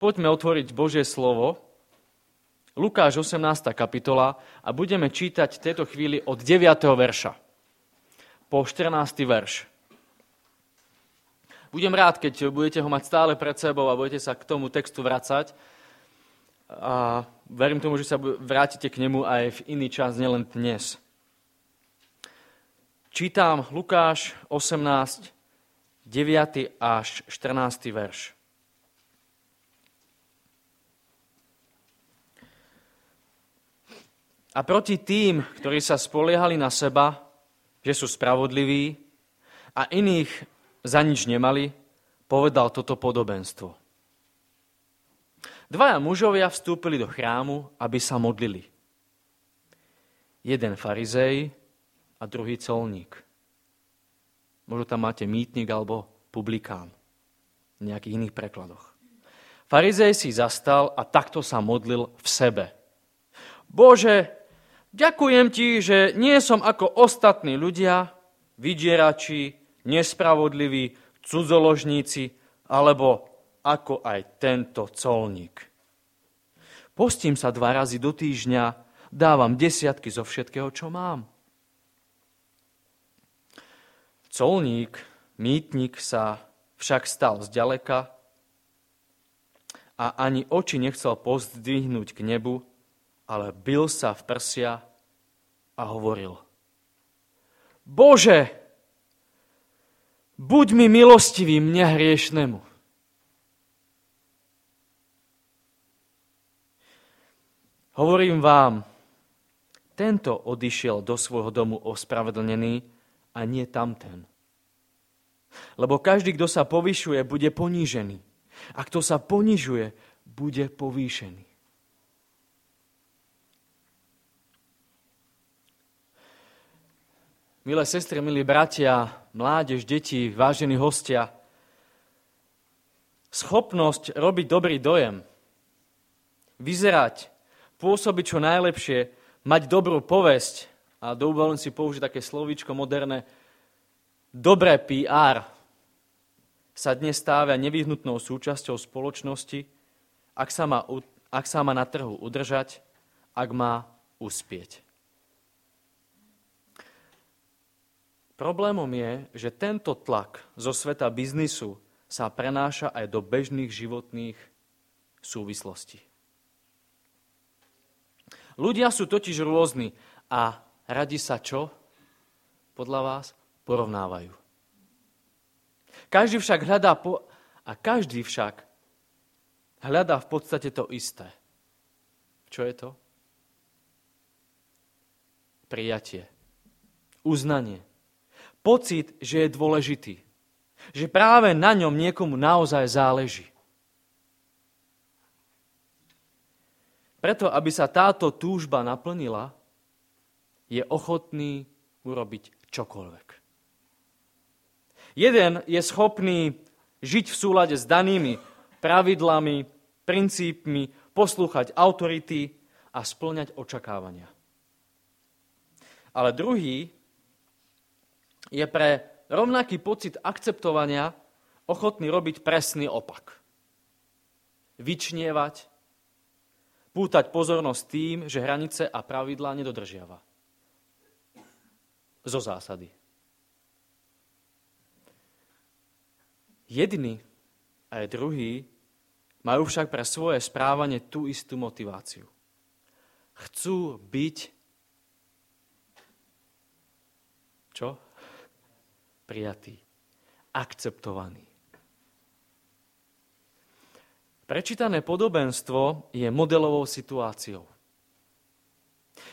Poďme otvoriť Božie slovo, Lukáš 18. kapitola a budeme čítať v tejto chvíli od 9. verša po 14. verš. Budem rád, keď budete ho mať stále pred sebou a budete sa k tomu textu vracať. A verím tomu, že sa vrátite k nemu aj v iný čas, nielen dnes. Čítam Lukáš 18, 9. až 14. verš. A proti tým, ktorí sa spoliehali na seba, že sú spravodliví a iných za nič nemali, povedal toto podobenstvo. Dvaja mužovia vstúpili do chrámu, aby sa modlili. Jeden farizej a druhý colník. Možno tam máte mýtnik alebo publikán v nejakých iných prekladoch. Farizej si zastal a takto sa modlil v sebe. Bože, Ďakujem ti, že nie som ako ostatní ľudia, vydierači, nespravodliví, cudzoložníci, alebo ako aj tento colník. Postím sa dva razy do týždňa, dávam desiatky zo všetkého, čo mám. Colník, mýtnik sa však stal zďaleka a ani oči nechcel pozdvihnúť k nebu, ale bil sa v prsia a hovoril. Bože, buď mi milostivý mne hriešnemu. Hovorím vám, tento odišiel do svojho domu ospravedlnený a nie tamten. Lebo každý, kto sa povyšuje, bude ponížený. A kto sa ponižuje, bude povýšený. Milé sestry, milí bratia, mládež, deti, vážení hostia, schopnosť robiť dobrý dojem, vyzerať, pôsobiť čo najlepšie, mať dobrú povesť, a dovolím si použiť také slovíčko moderné, dobré PR sa dnes stáva nevyhnutnou súčasťou spoločnosti, ak sa má, ak sa má na trhu udržať, ak má uspieť. Problémom je, že tento tlak zo sveta biznisu sa prenáša aj do bežných životných súvislostí. Ľudia sú totiž rôzni a radi sa čo? Podľa vás porovnávajú. Každý však hľadá po... a každý však hľadá v podstate to isté. Čo je to? Prijatie. Uznanie pocit, že je dôležitý. Že práve na ňom niekomu naozaj záleží. Preto, aby sa táto túžba naplnila, je ochotný urobiť čokoľvek. Jeden je schopný žiť v súlade s danými pravidlami, princípmi, poslúchať autority a splňať očakávania. Ale druhý je pre rovnaký pocit akceptovania ochotný robiť presný opak. Vyčnievať, pútať pozornosť tým, že hranice a pravidlá nedodržiava. Zo zásady. Jedni aj druhí majú však pre svoje správanie tú istú motiváciu. Chcú byť čo? Prijatý, akceptovaný. Prečítané podobenstvo je modelovou situáciou.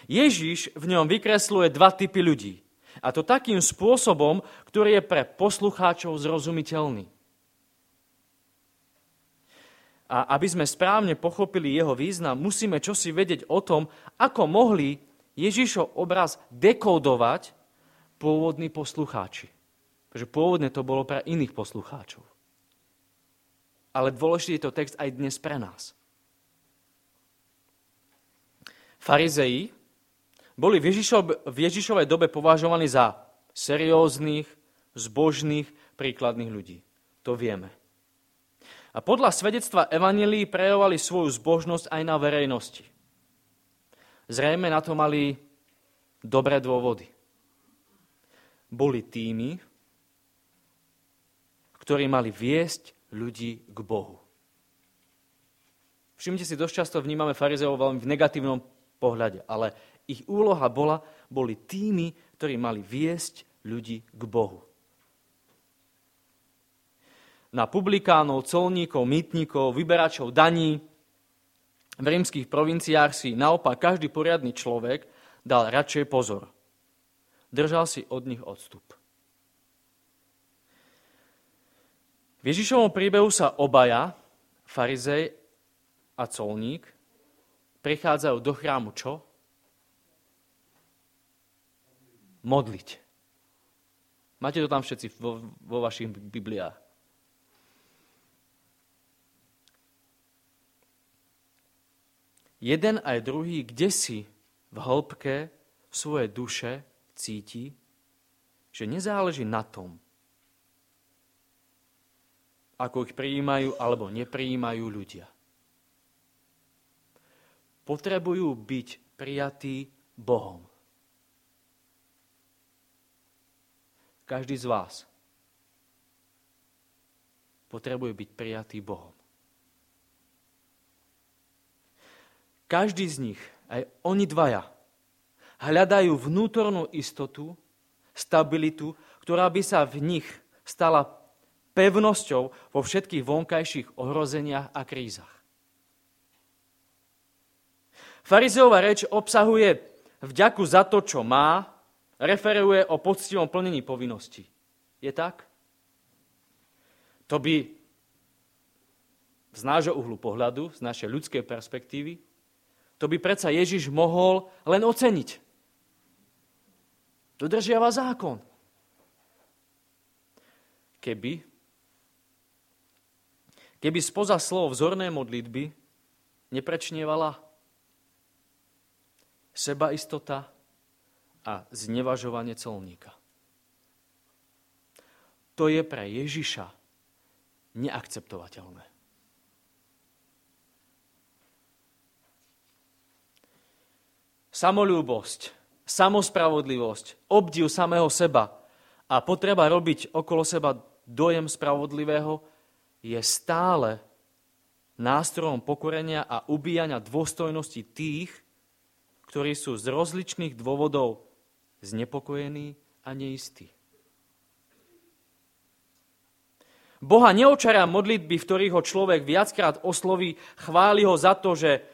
Ježiš v ňom vykresluje dva typy ľudí. A to takým spôsobom, ktorý je pre poslucháčov zrozumiteľný. A aby sme správne pochopili jeho význam, musíme čosi vedieť o tom, ako mohli Ježišov obraz dekodovať pôvodní poslucháči. Pretože pôvodne to bolo pre iných poslucháčov. Ale dôležitý je to text aj dnes pre nás. Farizei boli v, Ježišov, Ježišovej dobe považovaní za serióznych, zbožných, príkladných ľudí. To vieme. A podľa svedectva Evangelii prejavovali svoju zbožnosť aj na verejnosti. Zrejme na to mali dobré dôvody. Boli tými, ktorí mali viesť ľudí k Bohu. Všimte si, dosť často vnímame farizeov veľmi v negatívnom pohľade, ale ich úloha bola, boli tými, ktorí mali viesť ľudí k Bohu. Na publikánov, colníkov, mýtnikov, vyberačov daní v rímskych provinciách si naopak každý poriadny človek dal radšej pozor. Držal si od nich odstup. V Ježišovom príbehu sa obaja, farizej a colník, prichádzajú do chrámu čo? Modliť. Máte to tam všetci vo, vo vašich Bibliách. Jeden aj druhý, kde si v hĺbke svoje duše cíti, že nezáleží na tom, ako ich prijímajú alebo neprijímajú ľudia. Potrebujú byť prijatí Bohom. Každý z vás potrebuje byť prijatý Bohom. Každý z nich, aj oni dvaja, hľadajú vnútornú istotu, stabilitu, ktorá by sa v nich stala pevnosťou vo všetkých vonkajších ohrozeniach a krízach. Farizeová reč obsahuje vďaku za to, čo má, referuje o poctivom plnení povinnosti. Je tak? To by z nášho uhlu pohľadu, z našej ľudskej perspektívy, to by predsa Ježiš mohol len oceniť. Dodržiava zákon. Keby, keby spoza slov vzorné modlitby neprečnievala sebaistota a znevažovanie colníka. To je pre Ježiša neakceptovateľné. Samolúbosť samospravodlivosť, obdiv samého seba a potreba robiť okolo seba dojem spravodlivého je stále nástrojom pokorenia a ubíjania dôstojnosti tých, ktorí sú z rozličných dôvodov znepokojení a neistí. Boha neočaria modlitby, v ktorých ho človek viackrát osloví, chváli ho za to, že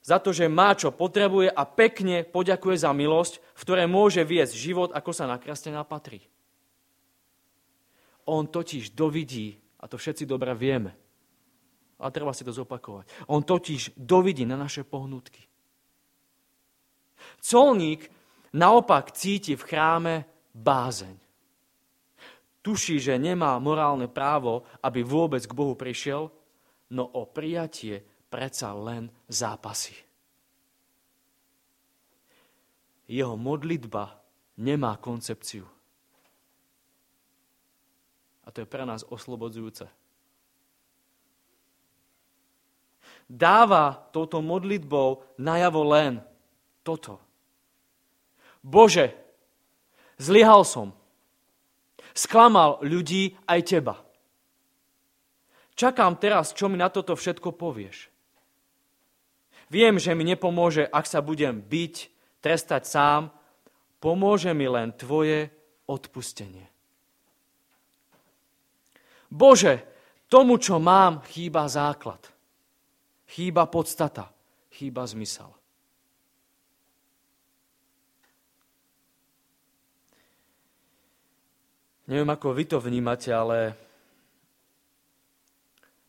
za to, že má, čo potrebuje a pekne poďakuje za milosť, v ktoré môže viesť život, ako sa na krstená patrí. On totiž dovidí, a to všetci dobre vieme, a treba si to zopakovať, on totiž dovidí na naše pohnutky. Colník naopak cíti v chráme bázeň. Tuší, že nemá morálne právo, aby vôbec k Bohu prišiel, no o prijatie predsa len zápasy. Jeho modlitba nemá koncepciu. A to je pre nás oslobodzujúce. Dáva touto modlitbou najavo len toto. Bože, zlyhal som. Sklamal ľudí aj teba. Čakám teraz, čo mi na toto všetko povieš. Viem, že mi nepomôže, ak sa budem byť, trestať sám. Pomôže mi len tvoje odpustenie. Bože, tomu, čo mám, chýba základ. Chýba podstata. Chýba zmysel. Neviem, ako vy to vnímate, ale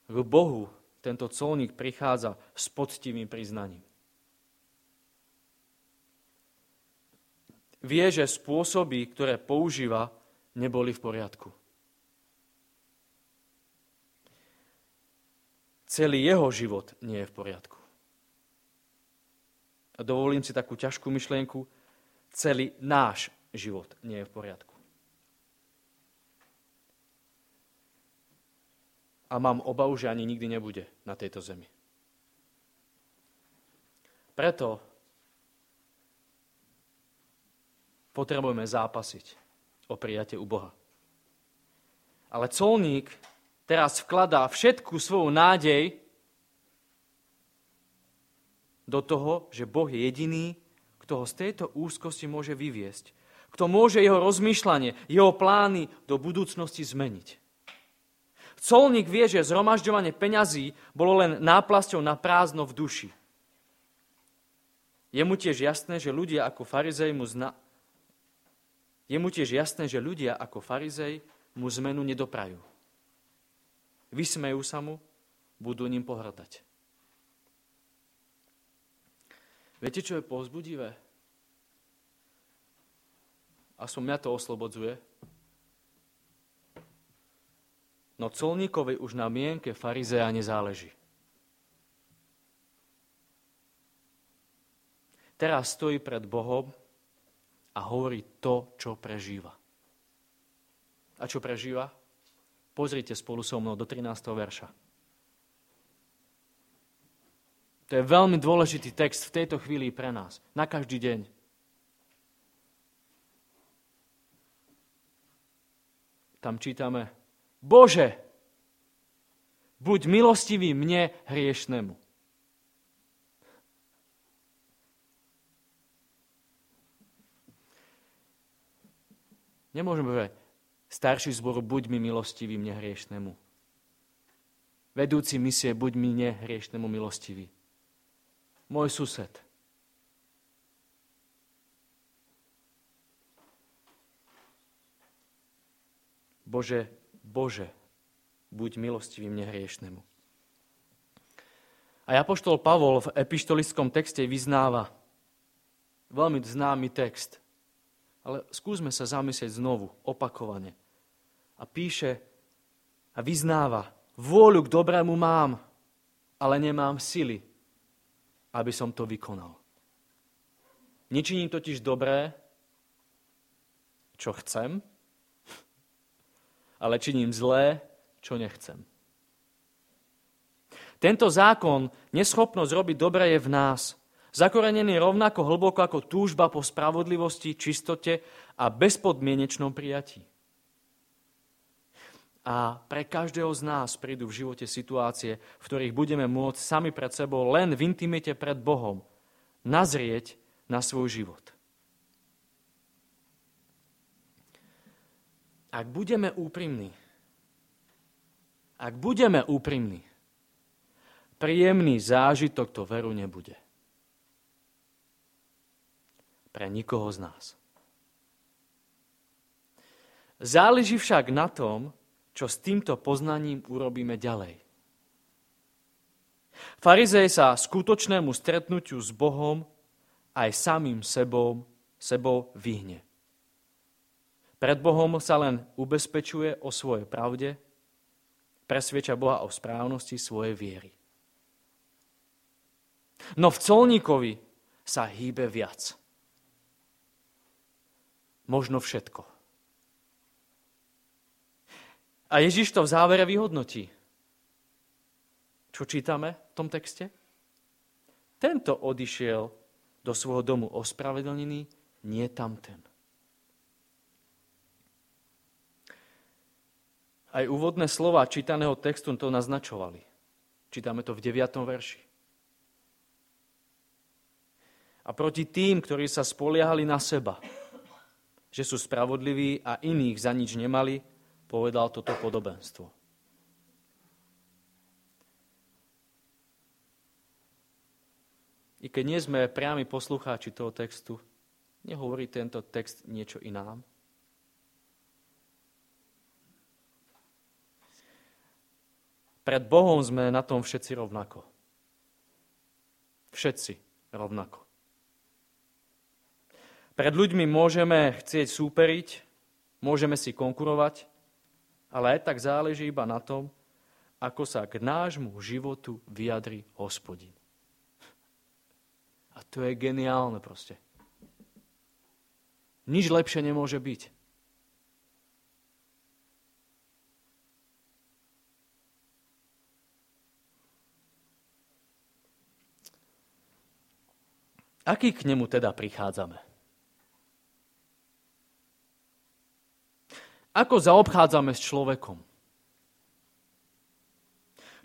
k Bohu tento colník prichádza s poctivým priznaním. Vie, že spôsoby, ktoré používa, neboli v poriadku. Celý jeho život nie je v poriadku. A dovolím si takú ťažkú myšlienku, celý náš život nie je v poriadku. a mám obavu, že ani nikdy nebude na tejto zemi. Preto potrebujeme zápasiť o prijatie u Boha. Ale colník teraz vkladá všetku svoju nádej do toho, že Boh je jediný, kto ho z tejto úzkosti môže vyviesť. Kto môže jeho rozmýšľanie, jeho plány do budúcnosti zmeniť. Colník vie, že zhromažďovanie peňazí bolo len náplasťou na prázdno v duši. Je mu tiež jasné, že ľudia ako farizej mu zna... Je mu tiež jasné, že ľudia ako farizej mu zmenu nedoprajú. Vysmejú sa mu, budú ním pohrdať. Viete, čo je povzbudivé? Aspoň mňa to oslobodzuje. No colníkovi už na mienke farizea nezáleží. Teraz stojí pred Bohom a hovorí to, čo prežíva. A čo prežíva? Pozrite spolu so mnou do 13. verša. To je veľmi dôležitý text v tejto chvíli pre nás. Na každý deň. Tam čítame, Bože, buď milostivý mne hriešnemu. Nemôžeme povedať, starší zboru, buď mi milostivý mne hriešnemu. Vedúci misie, buď mi nehriešnemu milostivý. Môj sused. Bože, Bože, buď milostivý mne hriešnemu. A Apoštol Pavol v epištolickom texte vyznáva veľmi známy text, ale skúsme sa zamyslieť znovu, opakovane. A píše a vyznáva, vôľu k dobrému mám, ale nemám sily, aby som to vykonal. Nečiním totiž dobré, čo chcem, ale činím zlé, čo nechcem. Tento zákon, neschopnosť robiť dobre je v nás. Zakorenený rovnako hlboko ako túžba po spravodlivosti, čistote a bezpodmienečnom prijatí. A pre každého z nás prídu v živote situácie, v ktorých budeme môcť sami pred sebou len v intimite pred Bohom nazrieť na svoj život. Ak budeme úprimní, ak budeme úprimní, príjemný zážitok to veru nebude. Pre nikoho z nás. Záleží však na tom, čo s týmto poznaním urobíme ďalej. Farizej sa skutočnému stretnutiu s Bohom aj samým sebou, sebou vyhne. Pred Bohom sa len ubezpečuje o svojej pravde, presvieča Boha o správnosti svojej viery. No v colníkovi sa hýbe viac. Možno všetko. A Ježiš to v závere vyhodnotí. Čo čítame v tom texte? Tento odišiel do svojho domu ospravedlnený, nie tamten. Aj úvodné slova čítaného textu to naznačovali. Čítame to v 9. verši. A proti tým, ktorí sa spoliehali na seba, že sú spravodliví a iných za nič nemali, povedal toto podobenstvo. I keď nie sme priami poslucháči toho textu, nehovorí tento text niečo inám? Pred Bohom sme na tom všetci rovnako. Všetci rovnako. Pred ľuďmi môžeme chcieť súperiť, môžeme si konkurovať, ale aj tak záleží iba na tom, ako sa k nášmu životu vyjadri hospodin. A to je geniálne proste. Nič lepšie nemôže byť. Aký k nemu teda prichádzame? Ako zaobchádzame s človekom?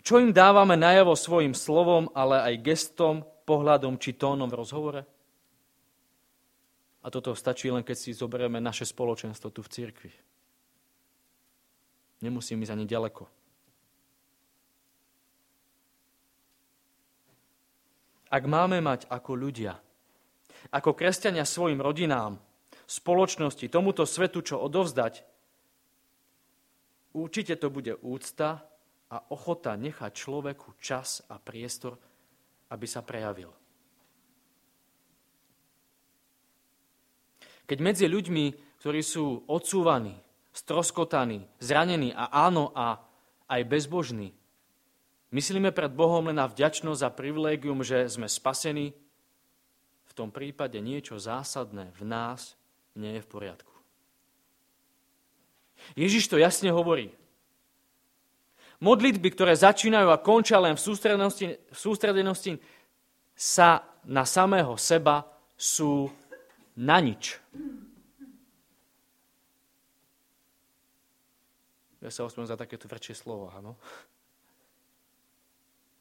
Čo im dávame najavo svojim slovom, ale aj gestom, pohľadom či tónom v rozhovore? A toto stačí len, keď si zoberieme naše spoločenstvo tu v cirkvi. Nemusím ísť ani ďaleko. Ak máme mať ako ľudia, ako kresťania svojim rodinám, spoločnosti, tomuto svetu, čo odovzdať, určite to bude úcta a ochota nechať človeku čas a priestor, aby sa prejavil. Keď medzi ľuďmi, ktorí sú odsúvaní, stroskotaní, zranení a áno a aj bezbožní, myslíme pred Bohom len na vďačnosť a privilégium, že sme spasení, v tom prípade niečo zásadné v nás nie je v poriadku. Ježiš to jasne hovorí. Modlitby, ktoré začínajú a končia len v sústredenosti, v sústredenosti sa na samého seba, sú na nič. Ja sa ospravedlňujem za takéto tvrdšie slovo, áno.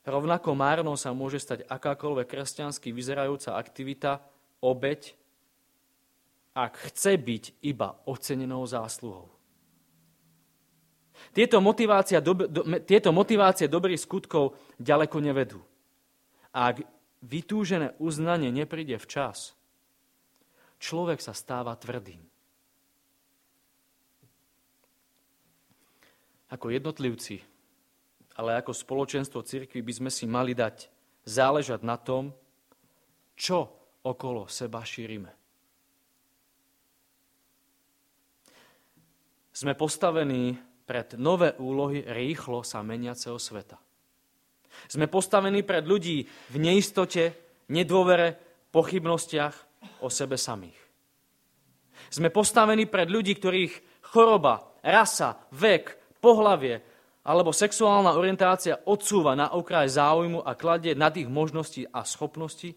Rovnako márnou sa môže stať akákoľvek kresťansky vyzerajúca aktivita, obeď, ak chce byť iba ocenenou zásluhou. Tieto, motivácie, do, do, tieto motivácie dobrých skutkov ďaleko nevedú. A ak vytúžené uznanie nepríde včas, človek sa stáva tvrdým. Ako jednotlivci, ale ako spoločenstvo cirkvi by sme si mali dať záležať na tom, čo okolo seba šírime. Sme postavení pred nové úlohy rýchlo sa meniaceho sveta. Sme postavení pred ľudí v neistote, nedôvere, pochybnostiach o sebe samých. Sme postavení pred ľudí, ktorých choroba, rasa, vek, pohlavie alebo sexuálna orientácia odsúva na okraj záujmu a kladie nad ich možnosti a schopnosti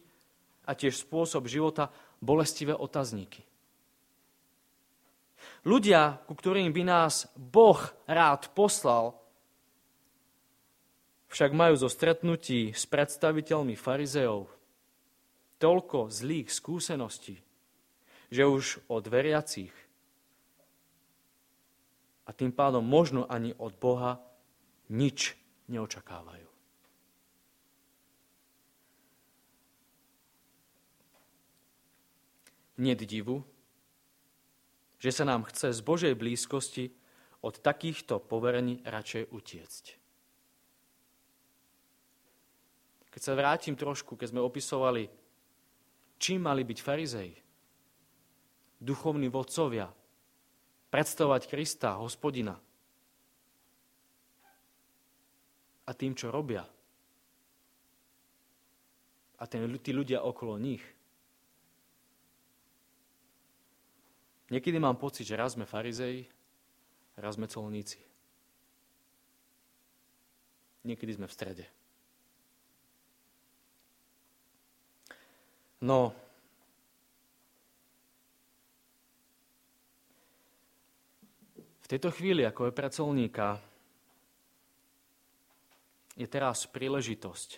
a tiež spôsob života bolestivé otazníky. Ľudia, ku ktorým by nás Boh rád poslal, však majú zo stretnutí s predstaviteľmi farizeov toľko zlých skúseností, že už od veriacich a tým pádom možno ani od Boha nič neočakávajú. Niet divu, že sa nám chce z Božej blízkosti od takýchto poverení radšej utiecť. Keď sa vrátim trošku, keď sme opisovali, čím mali byť farizei, duchovní vodcovia, predstavovať Krista, hospodina a tým, čo robia. A ten, tí ľudia okolo nich – Niekedy mám pocit, že raz sme farizei, raz sme colníci. Niekedy sme v strede. No, v tejto chvíli, ako je pre colníka, je teraz príležitosť.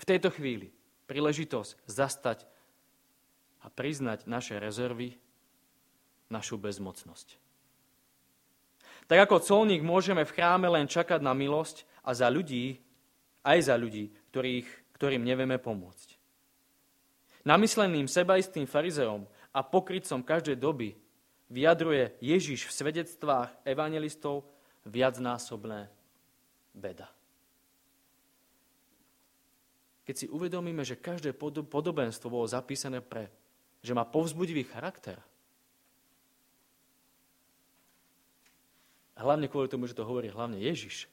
V tejto chvíli príležitosť zastať a priznať naše rezervy našu bezmocnosť. Tak ako colník môžeme v chráme len čakať na milosť a za ľudí, aj za ľudí, ktorých, ktorým nevieme pomôcť. Namysleným sebaistým farizeom a pokrytcom každej doby vyjadruje Ježiš v svedectvách evangelistov viacnásobné beda. Keď si uvedomíme, že každé podobenstvo bolo zapísané pre, že má povzbudivý charakter, hlavne kvôli tomu, že to hovorí hlavne Ježiš,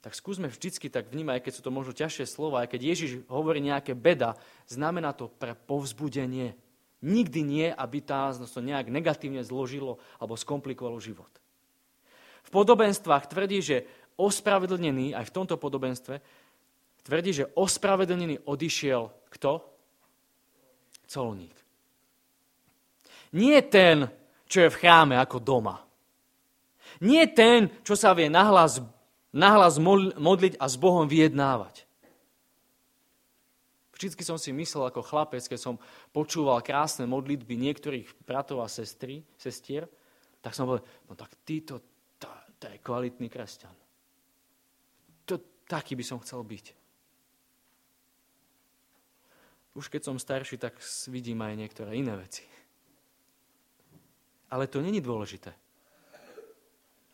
tak skúsme vždycky tak vnímať, aj keď sú to možno ťažšie slova, aj keď Ježiš hovorí nejaké beda, znamená to pre povzbudenie. Nikdy nie, aby tá to nejak negatívne zložilo alebo skomplikovalo život. V podobenstvách tvrdí, že ospravedlnený, aj v tomto podobenstve, tvrdí, že ospravedlnený odišiel kto? colník. Nie ten, čo je v chráme ako doma. Nie ten, čo sa vie nahlas, nahlas modliť a s Bohom vyjednávať. Vždycky som si myslel ako chlapec, keď som počúval krásne modlitby niektorých bratov a sestry, sestier, tak som povedal, no tak títo, to, to je kvalitný kresťan. To, taký by som chcel byť. Už keď som starší, tak vidím aj niektoré iné veci. Ale to není dôležité.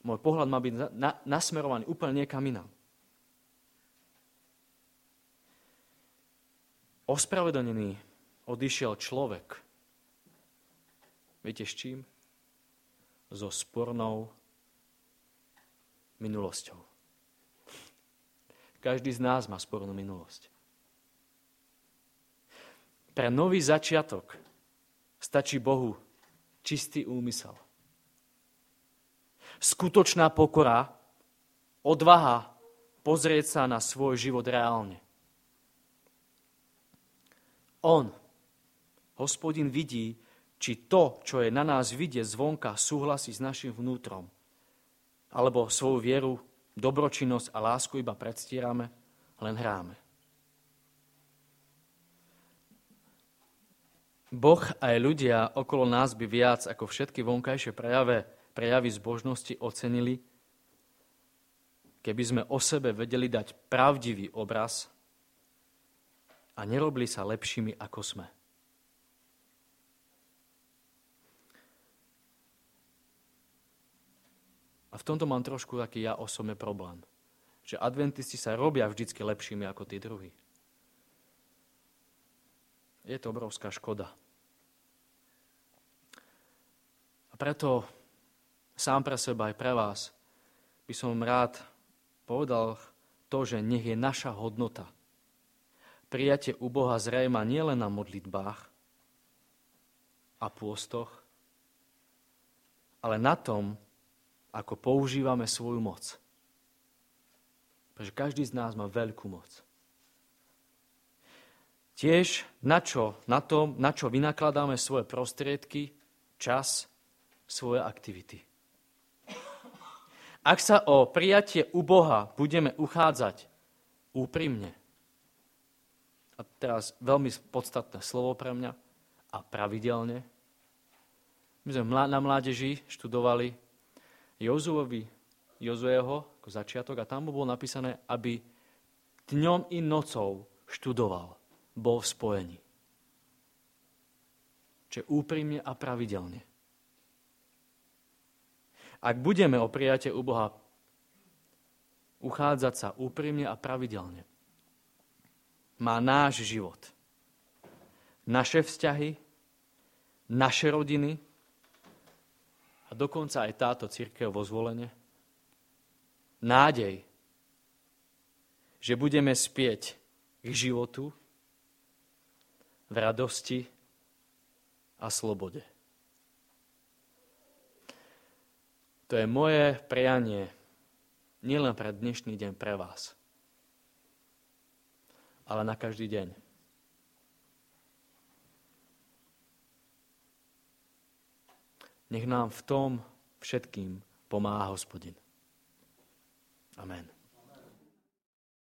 Môj pohľad má byť na, na, nasmerovaný úplne niekam inám. Ospravedlnený odišiel človek. Viete s čím? So spornou minulosťou. Každý z nás má spornú minulosť. Pre nový začiatok stačí Bohu čistý úmysel. Skutočná pokora, odvaha pozrieť sa na svoj život reálne. On, hospodin, vidí, či to, čo je na nás vidieť zvonka, súhlasí s našim vnútrom. Alebo svoju vieru, dobročinnosť a lásku iba predstierame, len hráme. Boh aj ľudia okolo nás by viac ako všetky vonkajšie prejave, prejavy zbožnosti ocenili, keby sme o sebe vedeli dať pravdivý obraz a nerobili sa lepšími, ako sme. A v tomto mám trošku taký ja osobný problém. Že adventisti sa robia vždycky lepšími ako tí druhí. Je to obrovská škoda. preto sám pre seba aj pre vás by som rád povedal to, že nech je naša hodnota. Prijatie u Boha zrejma nielen na modlitbách a pôstoch, ale na tom, ako používame svoju moc. Pretože každý z nás má veľkú moc. Tiež na čo, na tom, na čo vynakladáme svoje prostriedky, čas svoje aktivity. Ak sa o prijatie u Boha budeme uchádzať úprimne, a teraz veľmi podstatné slovo pre mňa, a pravidelne, my sme na mládeži študovali Jozuovi, Jozueho ako začiatok a tam bolo napísané, aby dňom i nocou študoval, bol v spojení. Čiže úprimne a pravidelne. Ak budeme o prijatie u Boha uchádzať sa úprimne a pravidelne, má náš život, naše vzťahy, naše rodiny a dokonca aj táto církev vo zvolenie, nádej, že budeme spieť k životu v radosti a slobode. To je moje prianie nielen pre dnešný deň pre vás, ale na každý deň. Nech nám v tom všetkým pomáha hospodin. Amen.